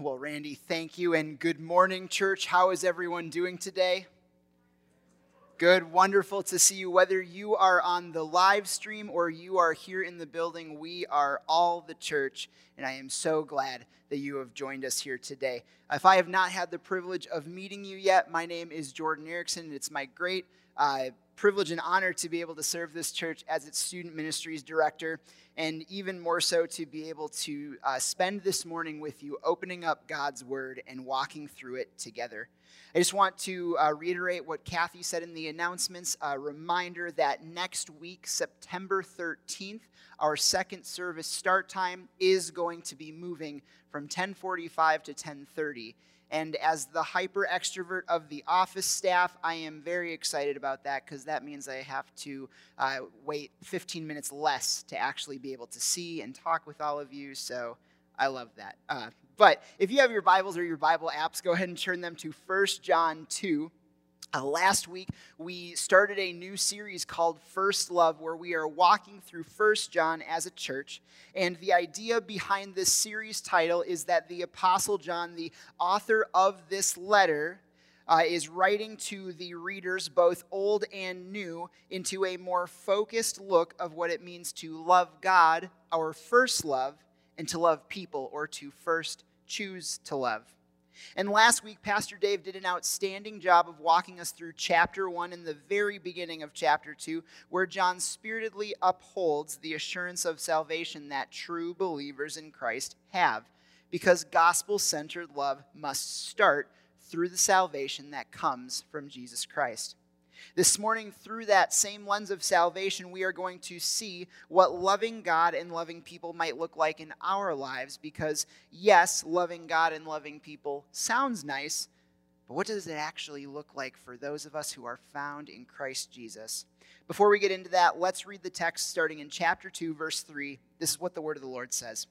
Well, Randy, thank you, and good morning, church. How is everyone doing today? Good, wonderful to see you. Whether you are on the live stream or you are here in the building, we are all the church, and I am so glad that you have joined us here today. If I have not had the privilege of meeting you yet, my name is Jordan Erickson, and it's my great uh, privilege and honor to be able to serve this church as its student ministries director, and even more so to be able to uh, spend this morning with you, opening up God's Word and walking through it together. I just want to uh, reiterate what Kathy said in the announcements. A reminder that next week, September 13th, our second service start time is going to be moving from 1045 to 1030 and as the hyper extrovert of the office staff, I am very excited about that because that means I have to uh, wait 15 minutes less to actually be able to see and talk with all of you. So I love that. Uh, but if you have your Bibles or your Bible apps, go ahead and turn them to 1 John 2. Uh, last week, we started a new series called First Love, where we are walking through First John as a church. And the idea behind this series title is that the Apostle John, the author of this letter, uh, is writing to the readers, both old and new, into a more focused look of what it means to love God, our first love, and to love people, or to first choose to love. And last week, Pastor Dave did an outstanding job of walking us through chapter one and the very beginning of chapter two, where John spiritedly upholds the assurance of salvation that true believers in Christ have, because gospel centered love must start through the salvation that comes from Jesus Christ. This morning, through that same lens of salvation, we are going to see what loving God and loving people might look like in our lives because, yes, loving God and loving people sounds nice, but what does it actually look like for those of us who are found in Christ Jesus? Before we get into that, let's read the text starting in chapter 2, verse 3. This is what the word of the Lord says.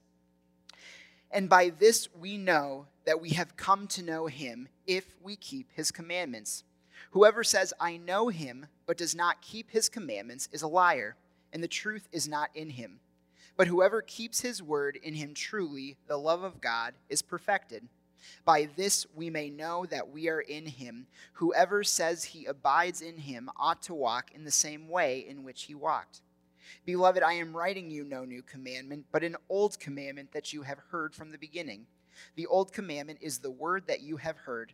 And by this we know that we have come to know him if we keep his commandments. Whoever says, I know him, but does not keep his commandments, is a liar, and the truth is not in him. But whoever keeps his word in him truly, the love of God is perfected. By this we may know that we are in him. Whoever says he abides in him ought to walk in the same way in which he walked. Beloved, I am writing you no new commandment, but an old commandment that you have heard from the beginning. The old commandment is the word that you have heard.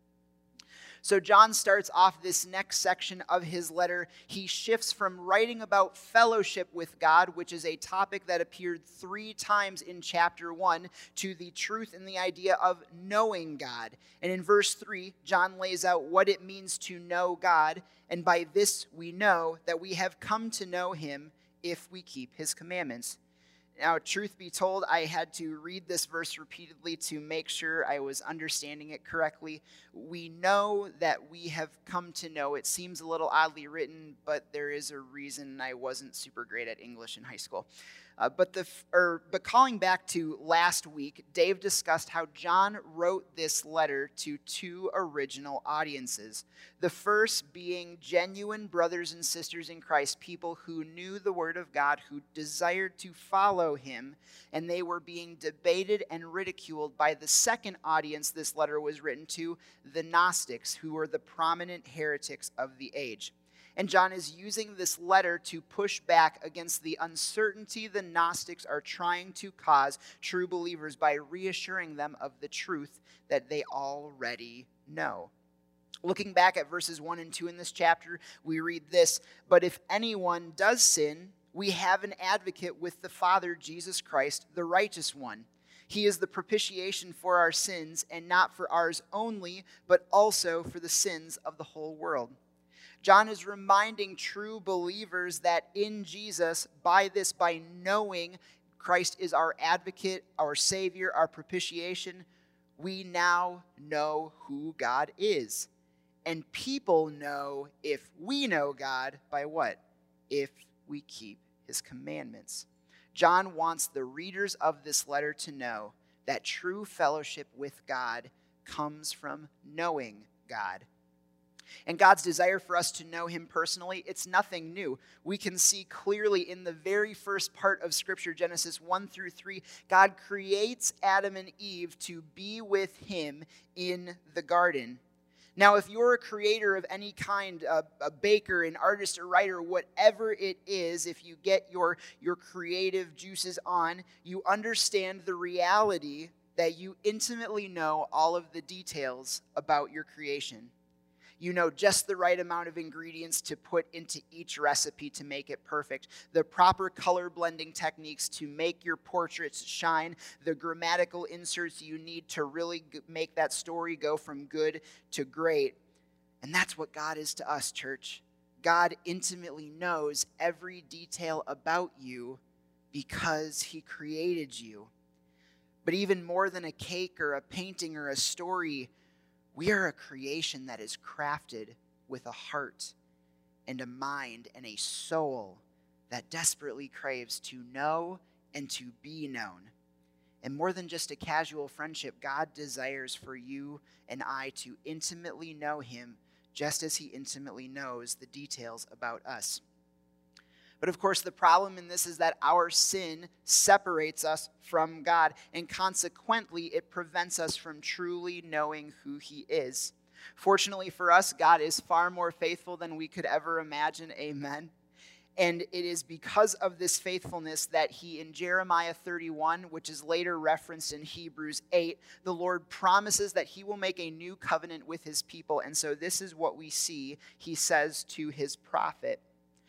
So, John starts off this next section of his letter. He shifts from writing about fellowship with God, which is a topic that appeared three times in chapter one, to the truth and the idea of knowing God. And in verse three, John lays out what it means to know God. And by this we know that we have come to know him if we keep his commandments. Now, truth be told, I had to read this verse repeatedly to make sure I was understanding it correctly. We know that we have come to know. It seems a little oddly written, but there is a reason I wasn't super great at English in high school. Uh, but, the, or, but calling back to last week, Dave discussed how John wrote this letter to two original audiences. The first being genuine brothers and sisters in Christ, people who knew the Word of God, who desired to follow Him, and they were being debated and ridiculed by the second audience this letter was written to, the Gnostics, who were the prominent heretics of the age. And John is using this letter to push back against the uncertainty the Gnostics are trying to cause true believers by reassuring them of the truth that they already know. Looking back at verses 1 and 2 in this chapter, we read this But if anyone does sin, we have an advocate with the Father, Jesus Christ, the righteous one. He is the propitiation for our sins, and not for ours only, but also for the sins of the whole world. John is reminding true believers that in Jesus, by this, by knowing Christ is our advocate, our Savior, our propitiation, we now know who God is. And people know if we know God by what? If we keep his commandments. John wants the readers of this letter to know that true fellowship with God comes from knowing God. And God's desire for us to know Him personally, it's nothing new. We can see clearly in the very first part of Scripture, Genesis 1 through 3, God creates Adam and Eve to be with Him in the garden. Now, if you're a creator of any kind, a, a, baker, an artist, a writer, whatever it is, if you get your, your creative juices on, you understand the reality that you intimately know all of the details about your creation. You know just the right amount of ingredients to put into each recipe to make it perfect, the proper color blending techniques to make your portraits shine, the grammatical inserts you need to really make that story go from good to great. And that's what God is to us, church. God intimately knows every detail about you because he created you. But even more than a cake or a painting or a story, we are a creation that is crafted with a heart and a mind and a soul that desperately craves to know and to be known. And more than just a casual friendship, God desires for you and I to intimately know Him just as He intimately knows the details about us. But of course, the problem in this is that our sin separates us from God, and consequently, it prevents us from truly knowing who He is. Fortunately for us, God is far more faithful than we could ever imagine. Amen. And it is because of this faithfulness that he, in Jeremiah 31, which is later referenced in Hebrews 8, the Lord promises that he will make a new covenant with his people. And so this is what we see he says to his prophet.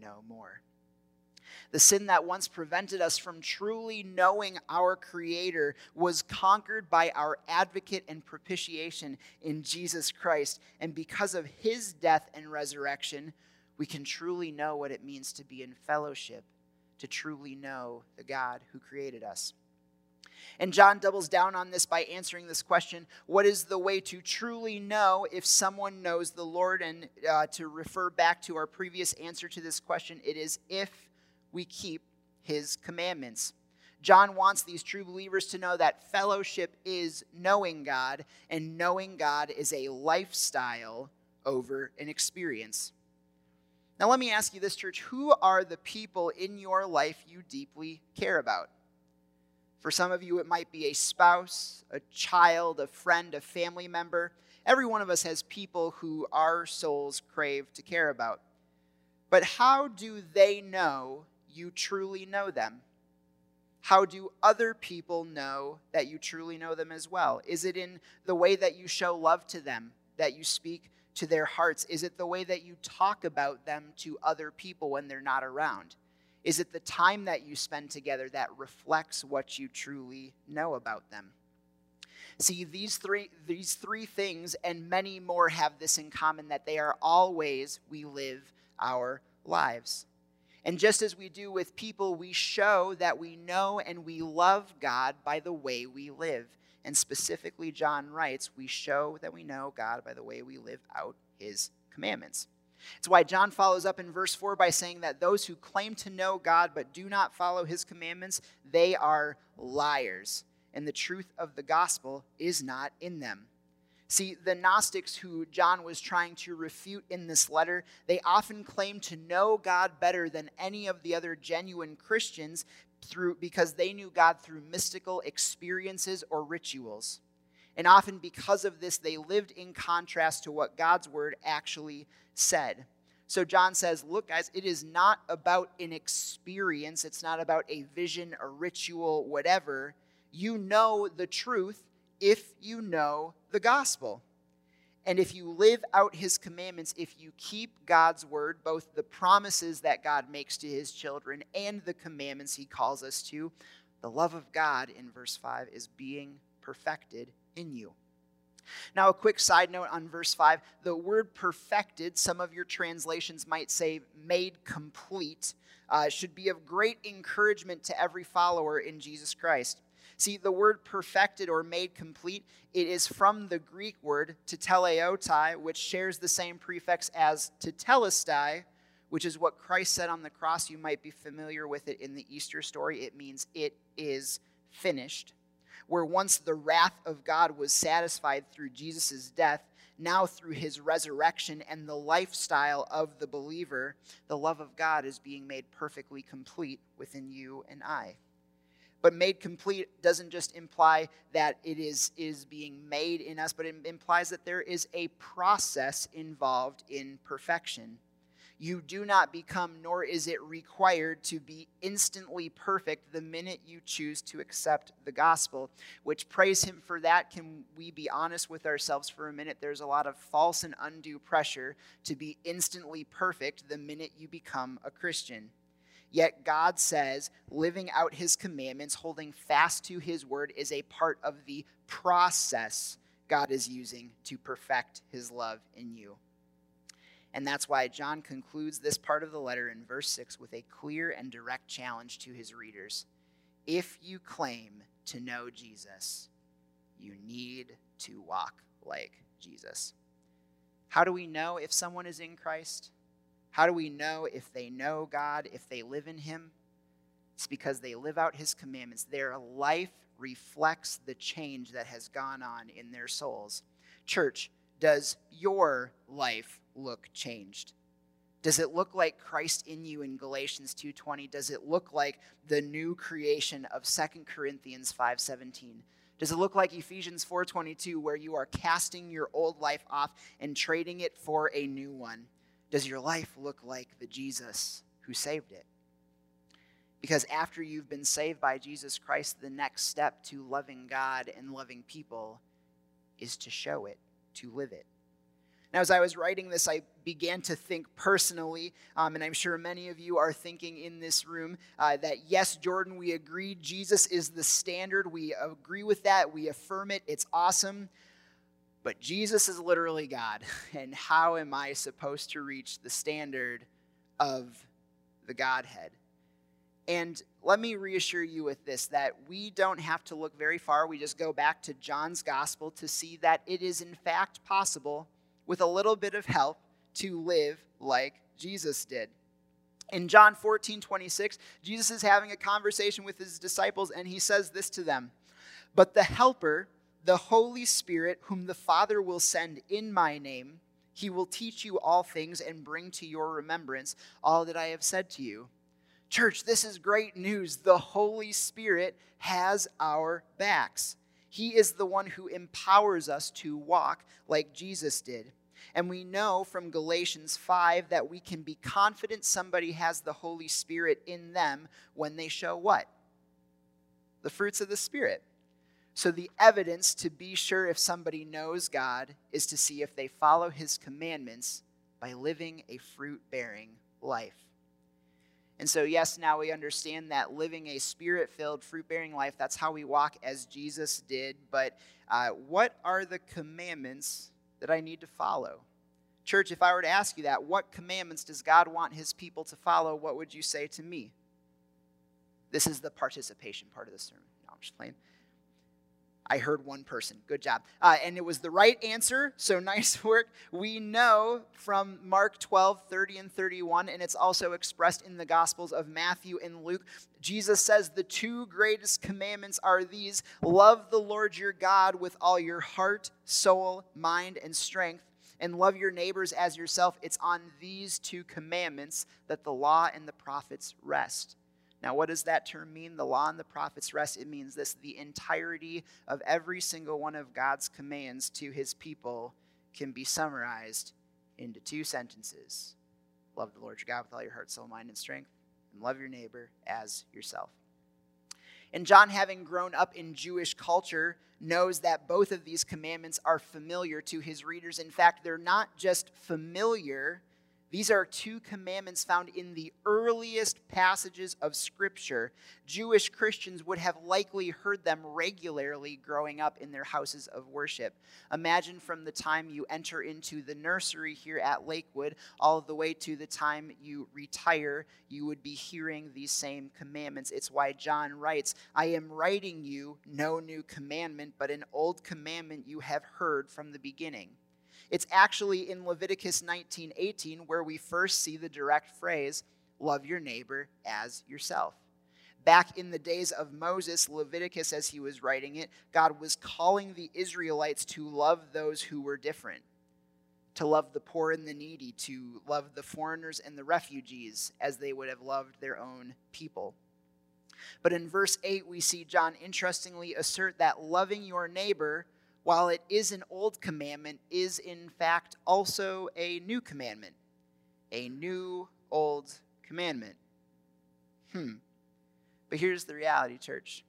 no more. The sin that once prevented us from truly knowing our Creator was conquered by our advocate and propitiation in Jesus Christ. And because of his death and resurrection, we can truly know what it means to be in fellowship, to truly know the God who created us. And John doubles down on this by answering this question What is the way to truly know if someone knows the Lord? And uh, to refer back to our previous answer to this question, it is if we keep his commandments. John wants these true believers to know that fellowship is knowing God, and knowing God is a lifestyle over an experience. Now, let me ask you this, church who are the people in your life you deeply care about? For some of you, it might be a spouse, a child, a friend, a family member. Every one of us has people who our souls crave to care about. But how do they know you truly know them? How do other people know that you truly know them as well? Is it in the way that you show love to them, that you speak to their hearts? Is it the way that you talk about them to other people when they're not around? Is it the time that you spend together that reflects what you truly know about them? See, these three, these three things and many more have this in common that they are all ways we live our lives. And just as we do with people, we show that we know and we love God by the way we live. And specifically, John writes, we show that we know God by the way we live out his commandments. It's why John follows up in verse 4 by saying that those who claim to know God but do not follow his commandments, they are liars, and the truth of the gospel is not in them. See, the Gnostics who John was trying to refute in this letter, they often claim to know God better than any of the other genuine Christians through because they knew God through mystical experiences or rituals. And often because of this, they lived in contrast to what God's word actually said. So John says, Look, guys, it is not about an experience, it's not about a vision, a ritual, whatever. You know the truth if you know the gospel. And if you live out his commandments, if you keep God's word, both the promises that God makes to his children and the commandments he calls us to, the love of God in verse 5 is being perfected in you. Now, a quick side note on verse 5 the word perfected, some of your translations might say made complete, uh, should be of great encouragement to every follower in Jesus Christ. See, the word perfected or made complete, it is from the Greek word teleotai, which shares the same prefix as "to tetelestai, which is what Christ said on the cross. You might be familiar with it in the Easter story. It means it is finished. Where once the wrath of God was satisfied through Jesus' death, now through his resurrection and the lifestyle of the believer, the love of God is being made perfectly complete within you and I. But made complete doesn't just imply that it is, is being made in us, but it implies that there is a process involved in perfection. You do not become, nor is it required to be instantly perfect the minute you choose to accept the gospel, which praise Him for that. Can we be honest with ourselves for a minute? There's a lot of false and undue pressure to be instantly perfect the minute you become a Christian. Yet God says living out his commandments, holding fast to his word, is a part of the process God is using to perfect his love in you. And that's why John concludes this part of the letter in verse 6 with a clear and direct challenge to his readers. If you claim to know Jesus, you need to walk like Jesus. How do we know if someone is in Christ? How do we know if they know God, if they live in Him? It's because they live out His commandments. Their life reflects the change that has gone on in their souls. Church, does your life look changed? Does it look like Christ in you in Galatians 2:20? Does it look like the new creation of 2 Corinthians 5:17? Does it look like Ephesians 4:22 where you are casting your old life off and trading it for a new one? Does your life look like the Jesus who saved it? Because after you've been saved by Jesus Christ, the next step to loving God and loving people is to show it, to live it. Now, as I was writing this, I began to think personally, um, and I'm sure many of you are thinking in this room uh, that yes, Jordan, we agree Jesus is the standard. We agree with that. We affirm it. It's awesome. But Jesus is literally God. And how am I supposed to reach the standard of the Godhead? And let me reassure you with this that we don't have to look very far. We just go back to John's gospel to see that it is, in fact, possible, with a little bit of help, to live like Jesus did. In John 14, 26, Jesus is having a conversation with his disciples, and he says this to them But the Helper, the Holy Spirit, whom the Father will send in my name, he will teach you all things and bring to your remembrance all that I have said to you. Church, this is great news. The Holy Spirit has our backs. He is the one who empowers us to walk like Jesus did. And we know from Galatians 5 that we can be confident somebody has the Holy Spirit in them when they show what? The fruits of the Spirit. So, the evidence to be sure if somebody knows God is to see if they follow his commandments by living a fruit bearing life. And so, yes, now we understand that living a spirit filled, fruit bearing life, that's how we walk as Jesus did. But uh, what are the commandments that I need to follow? Church, if I were to ask you that, what commandments does God want his people to follow? What would you say to me? This is the participation part of the sermon. No, I'm just playing. I heard one person. Good job. Uh, and it was the right answer, so nice work. We know from Mark 12, 30 and 31, and it's also expressed in the Gospels of Matthew and Luke. Jesus says the two greatest commandments are these love the Lord your God with all your heart, soul, mind, and strength, and love your neighbors as yourself. It's on these two commandments that the law and the prophets rest. Now, what does that term mean? The law and the prophets rest. It means this the entirety of every single one of God's commands to his people can be summarized into two sentences Love the Lord your God with all your heart, soul, mind, and strength, and love your neighbor as yourself. And John, having grown up in Jewish culture, knows that both of these commandments are familiar to his readers. In fact, they're not just familiar, these are two commandments found in the earliest passages of Scripture. Jewish Christians would have likely heard them regularly growing up in their houses of worship. Imagine from the time you enter into the nursery here at Lakewood all the way to the time you retire, you would be hearing these same commandments. It's why John writes, I am writing you no new commandment, but an old commandment you have heard from the beginning. It's actually in Leviticus 19:18 where we first see the direct phrase, love your neighbor as yourself. Back in the days of Moses, Leviticus, as he was writing it, God was calling the Israelites to love those who were different, to love the poor and the needy, to love the foreigners and the refugees as they would have loved their own people. But in verse 8, we see John interestingly assert that loving your neighbor while it is an old commandment, is in fact also a new commandment. A new old commandment. Hmm. But here's the reality, church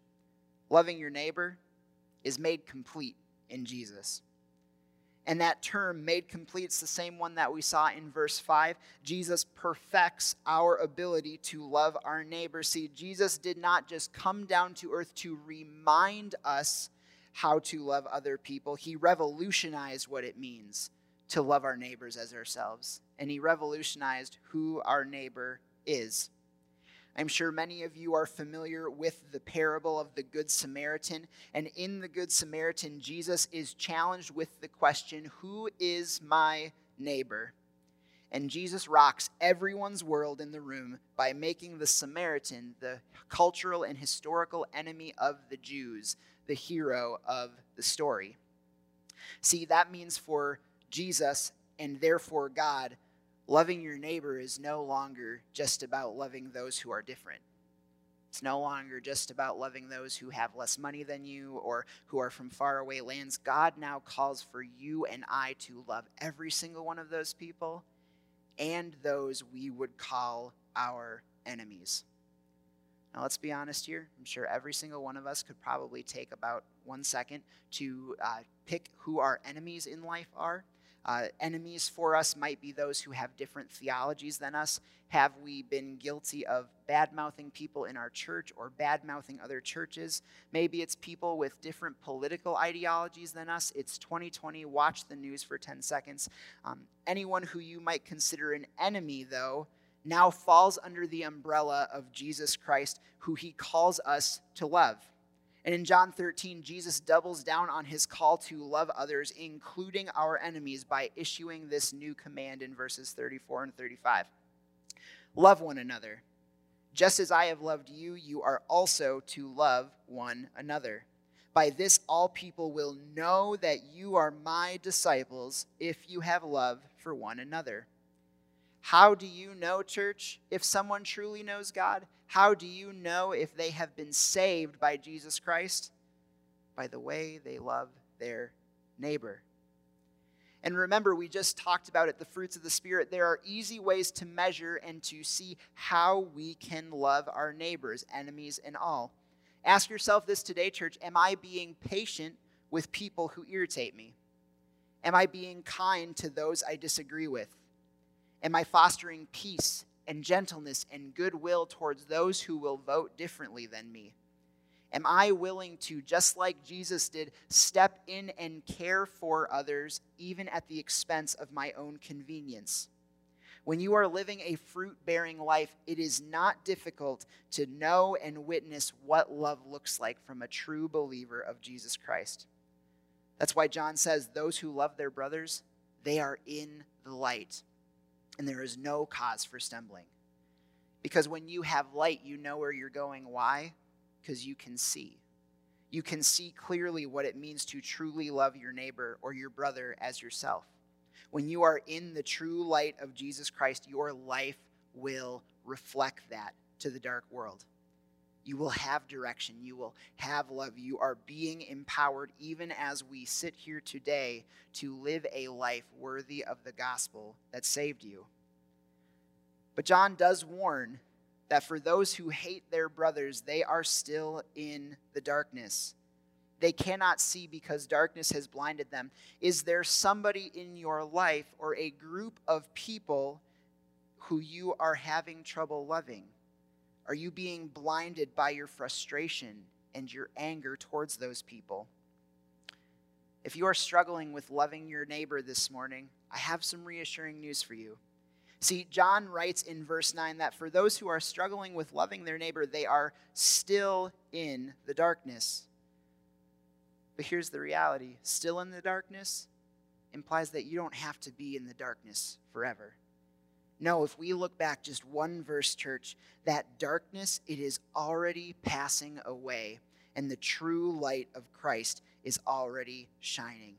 loving your neighbor is made complete in Jesus. And that term, made complete, is the same one that we saw in verse 5. Jesus perfects our ability to love our neighbor. See, Jesus did not just come down to earth to remind us how to love other people. He revolutionized what it means to love our neighbors as ourselves, and he revolutionized who our neighbor is. I'm sure many of you are familiar with the parable of the Good Samaritan. And in the Good Samaritan, Jesus is challenged with the question Who is my neighbor? And Jesus rocks everyone's world in the room by making the Samaritan the cultural and historical enemy of the Jews, the hero of the story. See, that means for Jesus and therefore God, loving your neighbor is no longer just about loving those who are different. It's no longer just about loving those who have less money than you or who are from faraway lands. God now calls for you and I to love every single one of those people and those we would call our enemies. Now, let's be honest here. I'm sure every single one of us could probably take about one second to uh, pick who our enemies in life are. Uh, enemies for us might be those who have different theologies than us. Have we been guilty of bad mouthing people in our church or bad mouthing other churches? Maybe it's people with different political ideologies than us. It's 2020. Watch the news for 10 seconds. Um, anyone who you might consider an enemy, though, now falls under the umbrella of Jesus Christ, who he calls us to love. And in John 13, Jesus doubles down on his call to love others, including our enemies, by issuing this new command in verses 34 and 35 Love one another. Just as I have loved you, you are also to love one another. By this, all people will know that you are my disciples if you have love for one another. How do you know, church, if someone truly knows God? How do you know if they have been saved by Jesus Christ? By the way they love their neighbor. And remember, we just talked about it the fruits of the Spirit. There are easy ways to measure and to see how we can love our neighbors, enemies, and all. Ask yourself this today, church Am I being patient with people who irritate me? Am I being kind to those I disagree with? Am I fostering peace and gentleness and goodwill towards those who will vote differently than me? Am I willing to, just like Jesus did, step in and care for others, even at the expense of my own convenience? When you are living a fruit bearing life, it is not difficult to know and witness what love looks like from a true believer of Jesus Christ. That's why John says, Those who love their brothers, they are in the light, and there is no cause for stumbling. Because when you have light, you know where you're going. Why? Because you can see. You can see clearly what it means to truly love your neighbor or your brother as yourself. When you are in the true light of Jesus Christ, your life will reflect that to the dark world. You will have direction. You will have love. You are being empowered, even as we sit here today, to live a life worthy of the gospel that saved you. But John does warn that for those who hate their brothers, they are still in the darkness they cannot see because darkness has blinded them. Is there somebody in your life or a group of people who you are having trouble loving? Are you being blinded by your frustration and your anger towards those people? If you are struggling with loving your neighbor this morning, I have some reassuring news for you. See, John writes in verse 9 that for those who are struggling with loving their neighbor, they are still in the darkness. But here's the reality still in the darkness implies that you don't have to be in the darkness forever. No, if we look back just one verse, church, that darkness, it is already passing away, and the true light of Christ is already shining.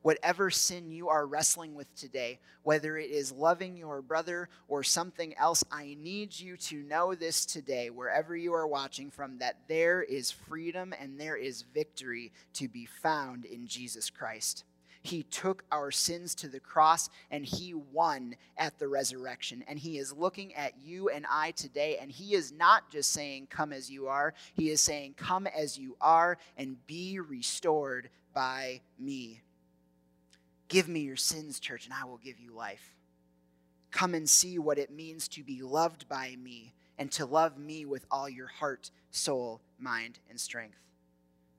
Whatever sin you are wrestling with today, whether it is loving your brother or something else, I need you to know this today, wherever you are watching from, that there is freedom and there is victory to be found in Jesus Christ. He took our sins to the cross and he won at the resurrection. And he is looking at you and I today. And he is not just saying, Come as you are. He is saying, Come as you are and be restored by me. Give me your sins, church, and I will give you life. Come and see what it means to be loved by me and to love me with all your heart, soul, mind, and strength.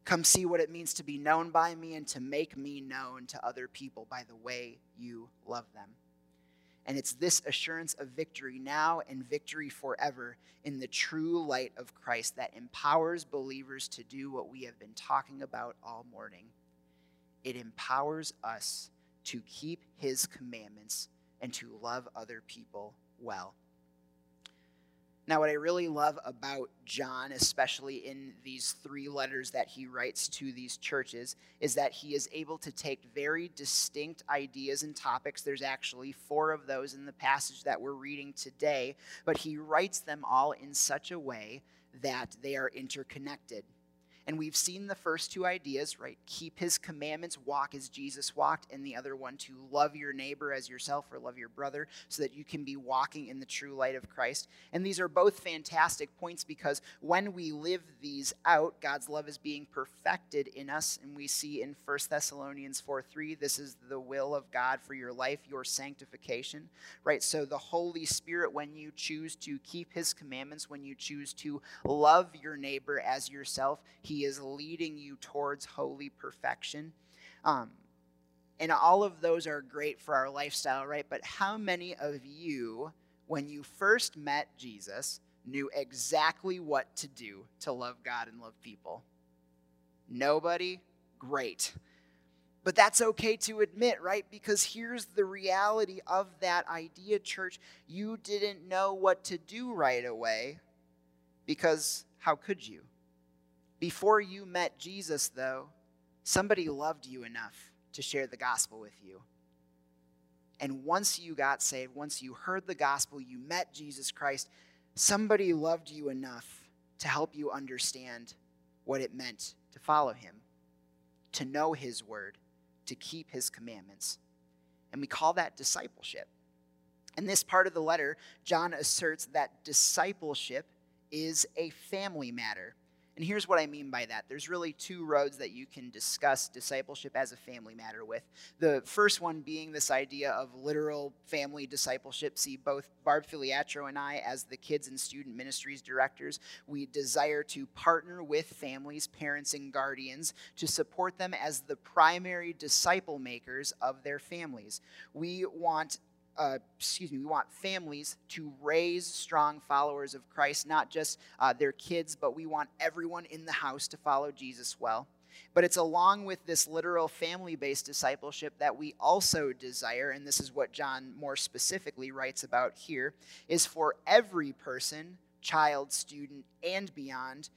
Come see what it means to be known by me and to make me known to other people by the way you love them. And it's this assurance of victory now and victory forever in the true light of Christ that empowers believers to do what we have been talking about all morning. It empowers us to keep his commandments and to love other people well. Now, what I really love about John, especially in these three letters that he writes to these churches, is that he is able to take very distinct ideas and topics. There's actually four of those in the passage that we're reading today, but he writes them all in such a way that they are interconnected. And we've seen the first two ideas, right? Keep his commandments, walk as Jesus walked, and the other one to love your neighbor as yourself or love your brother so that you can be walking in the true light of Christ. And these are both fantastic points because when we live these out, God's love is being perfected in us. And we see in 1 Thessalonians 4 3, this is the will of God for your life, your sanctification, right? So the Holy Spirit, when you choose to keep his commandments, when you choose to love your neighbor as yourself, he is leading you towards holy perfection. Um, and all of those are great for our lifestyle, right? But how many of you, when you first met Jesus, knew exactly what to do to love God and love people? Nobody? Great. But that's okay to admit, right? Because here's the reality of that idea, church. You didn't know what to do right away because how could you? Before you met Jesus, though, somebody loved you enough to share the gospel with you. And once you got saved, once you heard the gospel, you met Jesus Christ, somebody loved you enough to help you understand what it meant to follow him, to know his word, to keep his commandments. And we call that discipleship. In this part of the letter, John asserts that discipleship is a family matter. And here's what I mean by that there's really two roads that you can discuss discipleship as a family matter with. The first one being this idea of literal family discipleship. See, both Barb Filiatro and I, as the kids and student ministries directors, we desire to partner with families, parents, and guardians to support them as the primary disciple makers of their families. We want uh, excuse me, we want families to raise strong followers of Christ, not just uh, their kids, but we want everyone in the house to follow Jesus well. But it's along with this literal family based discipleship that we also desire, and this is what John more specifically writes about here, is for every person, child, student, and beyond,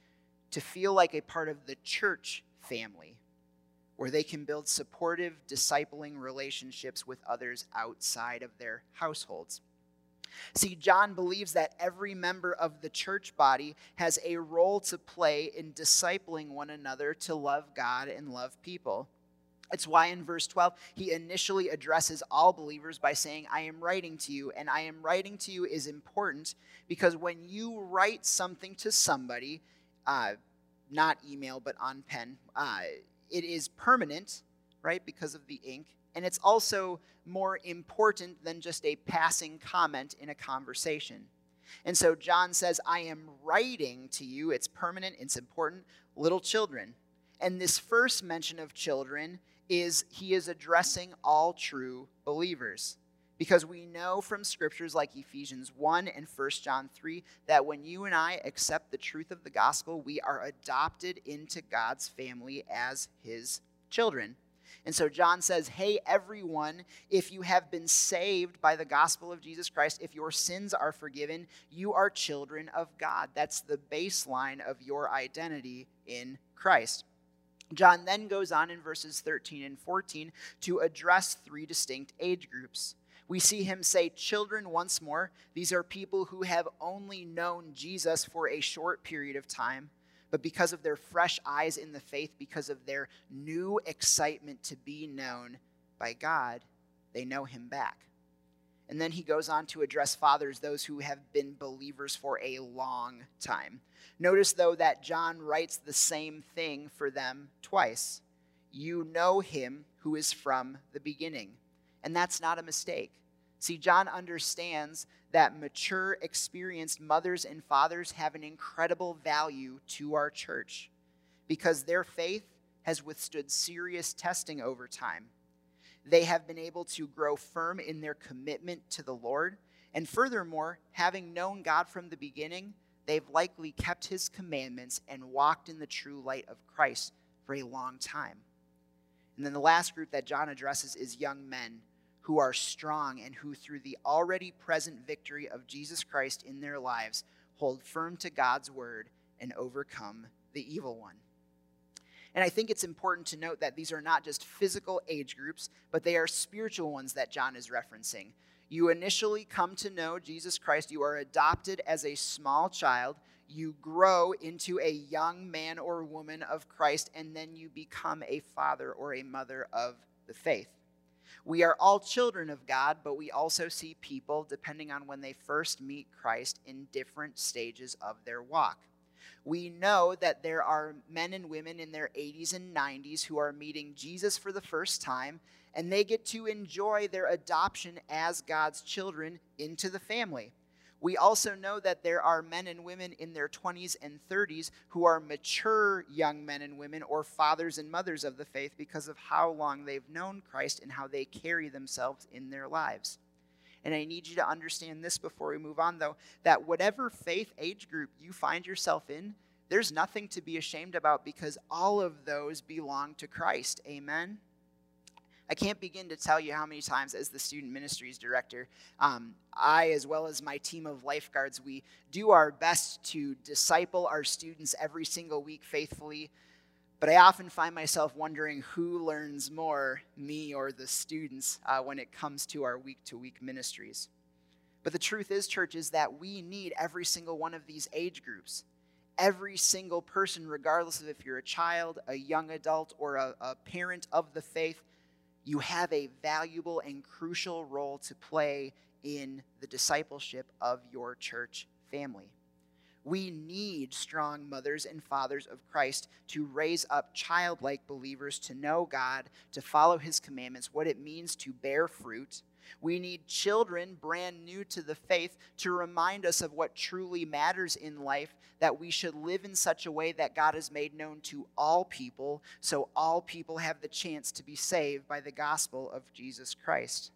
to feel like a part of the church family where they can build supportive, discipling relationships with others outside of their households. See, John believes that every member of the church body has a role to play in discipling one another to love God and love people. It's why in verse 12, he initially addresses all believers by saying, I am writing to you. And I am writing to you is important because when you write something to somebody, uh, not email, but on pen, uh, it is permanent, right, because of the ink, and it's also more important than just a passing comment in a conversation. And so John says, I am writing to you, it's permanent, it's important, little children. And this first mention of children is he is addressing all true believers. Because we know from scriptures like Ephesians 1 and 1 John 3 that when you and I accept the truth of the gospel, we are adopted into God's family as his children. And so John says, Hey, everyone, if you have been saved by the gospel of Jesus Christ, if your sins are forgiven, you are children of God. That's the baseline of your identity in Christ. John then goes on in verses 13 and 14 to address three distinct age groups. We see him say, Children once more. These are people who have only known Jesus for a short period of time, but because of their fresh eyes in the faith, because of their new excitement to be known by God, they know him back. And then he goes on to address fathers, those who have been believers for a long time. Notice, though, that John writes the same thing for them twice. You know him who is from the beginning. And that's not a mistake. See, John understands that mature, experienced mothers and fathers have an incredible value to our church because their faith has withstood serious testing over time. They have been able to grow firm in their commitment to the Lord. And furthermore, having known God from the beginning, they've likely kept his commandments and walked in the true light of Christ for a long time. And then the last group that John addresses is young men who are strong and who, through the already present victory of Jesus Christ in their lives, hold firm to God's word and overcome the evil one. And I think it's important to note that these are not just physical age groups, but they are spiritual ones that John is referencing. You initially come to know Jesus Christ, you are adopted as a small child, you grow into a young man or woman of Christ, and then you become a father or a mother of the faith. We are all children of God, but we also see people, depending on when they first meet Christ, in different stages of their walk. We know that there are men and women in their 80s and 90s who are meeting Jesus for the first time, and they get to enjoy their adoption as God's children into the family. We also know that there are men and women in their 20s and 30s who are mature young men and women or fathers and mothers of the faith because of how long they've known Christ and how they carry themselves in their lives. And I need you to understand this before we move on, though, that whatever faith age group you find yourself in, there's nothing to be ashamed about because all of those belong to Christ. Amen? I can't begin to tell you how many times, as the student ministries director, um, I, as well as my team of lifeguards, we do our best to disciple our students every single week faithfully. But I often find myself wondering who learns more, me or the students, uh, when it comes to our week to week ministries. But the truth is, church, is that we need every single one of these age groups. Every single person, regardless of if you're a child, a young adult, or a, a parent of the faith, you have a valuable and crucial role to play in the discipleship of your church family. We need strong mothers and fathers of Christ to raise up childlike believers to know God, to follow his commandments, what it means to bear fruit. We need children brand new to the faith to remind us of what truly matters in life, that we should live in such a way that God is made known to all people, so all people have the chance to be saved by the gospel of Jesus Christ.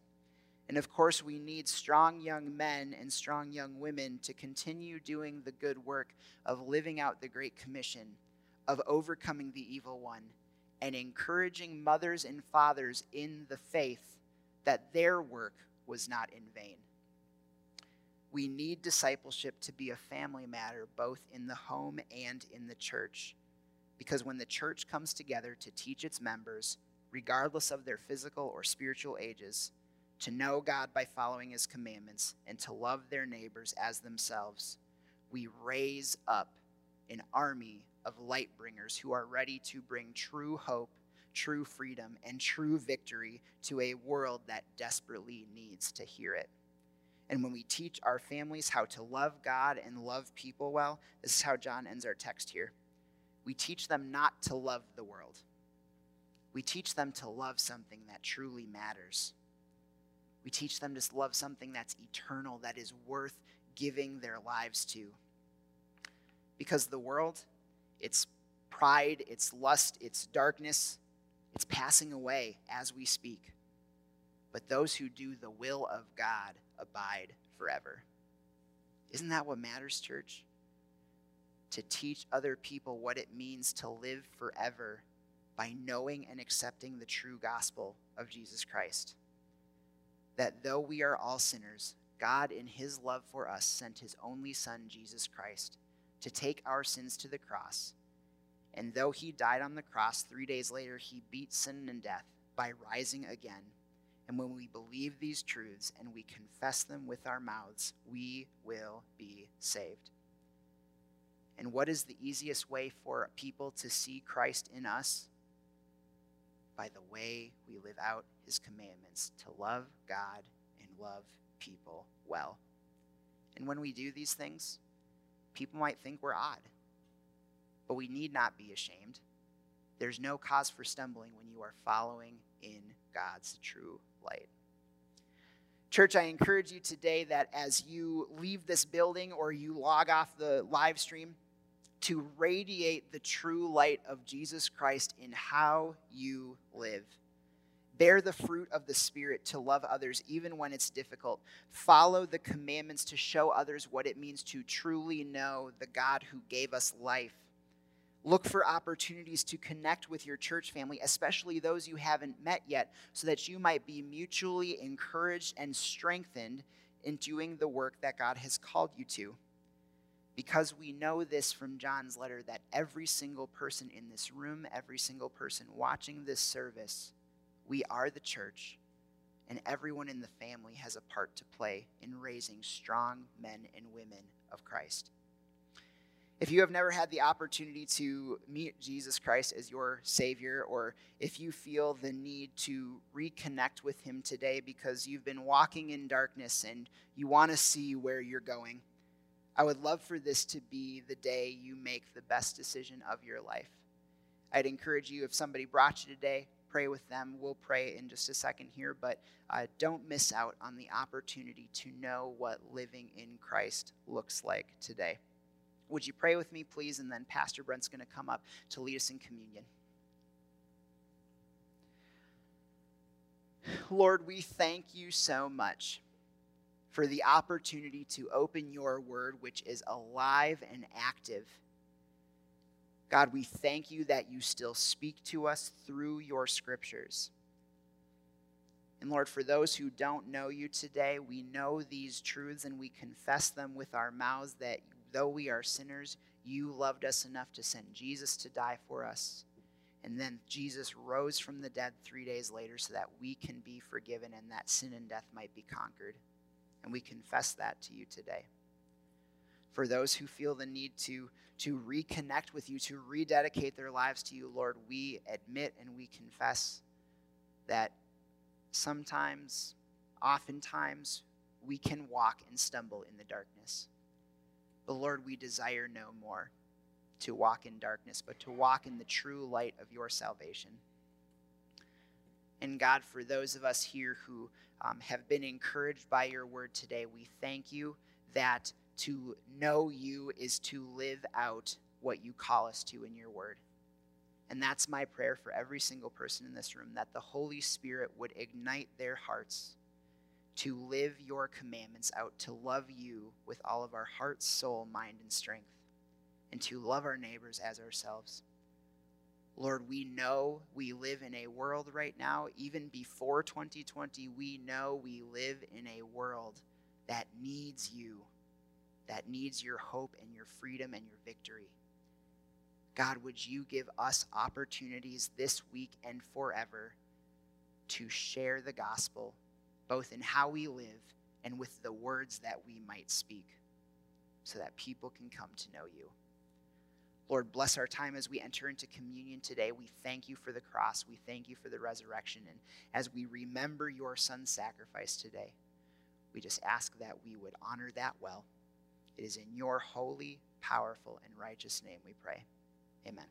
And of course, we need strong young men and strong young women to continue doing the good work of living out the Great Commission, of overcoming the evil one, and encouraging mothers and fathers in the faith that their work was not in vain. We need discipleship to be a family matter, both in the home and in the church. Because when the church comes together to teach its members, regardless of their physical or spiritual ages, to know God by following his commandments, and to love their neighbors as themselves, we raise up an army of light bringers who are ready to bring true hope, true freedom, and true victory to a world that desperately needs to hear it. And when we teach our families how to love God and love people well, this is how John ends our text here. We teach them not to love the world. We teach them to love something that truly matters. We teach them to love something that's eternal, that is worth giving their lives to. Because the world, its pride, its lust, its darkness, it's passing away as we speak. But those who do the will of God abide forever. Isn't that what matters, church? To teach other people what it means to live forever by knowing and accepting the true gospel of Jesus Christ that though we are all sinners, God, in his love for us, sent his only Son, Jesus Christ, to take our sins to the cross. And though he died on the cross, three days later, he beat sin and death by rising again. And when we believe these truths and we confess them with our mouths, we will be saved. And what is the easiest way for people to see Christ in us? By the way we live out his commandments to love God and love people well. And when we do these things, people might think we're odd, but we need not be ashamed. There's no cause for stumbling when you are following in God's true light. Church, I encourage you today that as you leave this building or you log off the live stream, to radiate the true light of Jesus Christ in how you live. Bear the fruit of the Spirit to love others even when it's difficult. Follow the commandments to show others what it means to truly know the God who gave us life. Look for opportunities to connect with your church family, especially those you haven't met yet, so that you might be mutually encouraged and strengthened in doing the work that God has called you to. Because we know this from John's letter that every single person in this room, every single person watching this service, we are the church, and everyone in the family has a part to play in raising strong men and women of Christ. If you have never had the opportunity to meet Jesus Christ as your Savior, or if you feel the need to reconnect with Him today because you've been walking in darkness and you want to see where you're going, I would love for this to be the day you make the best decision of your life. I'd encourage you, if somebody brought you today, pray with them. We'll pray in just a second here, but uh, don't miss out on the opportunity to know what living in Christ looks like today. Would you pray with me, please? And then Pastor Brent's going to come up to lead us in communion. Lord, we thank you so much for the opportunity to open your word, which is alive and active God, we thank you that you still speak to us through your scriptures. And Lord, for those who don't know you today, we know these truths and we confess them with our mouths that though we are sinners, you loved us enough to send Jesus to die for us. And then Jesus rose from the dead three days later so that we can be forgiven and that sin and death might be conquered. And we confess that to you today for those who feel the need to, to reconnect with you, to rededicate their lives to you, Lord, we admit and we confess that sometimes, oftentimes, we can walk and stumble in the darkness. But Lord, we desire no more to walk in darkness, but to walk in the true light of your salvation. And God, for those of us here who um, have been encouraged by your word today, we thank you that to know you is to live out what you call us to in your word. And that's my prayer for every single person in this room that the Holy Spirit would ignite their hearts to live your commandments out, to love you with all of our heart, soul, mind, and strength, and to love our neighbors as ourselves. Lord, we know we live in a world right now, even before 2020, we know we live in a world that needs you, that needs your hope and your freedom and your victory. God, would you give us opportunities this week and forever to share the gospel, both in how we live and with the words that we might speak, so that people can come to know you. Lord, bless our time as we enter into communion today. We thank you for the cross. We thank you for the resurrection. And as we remember your son's sacrifice today, we just ask that we would honor that well. It is in your holy, powerful, and righteous name we pray. Amen.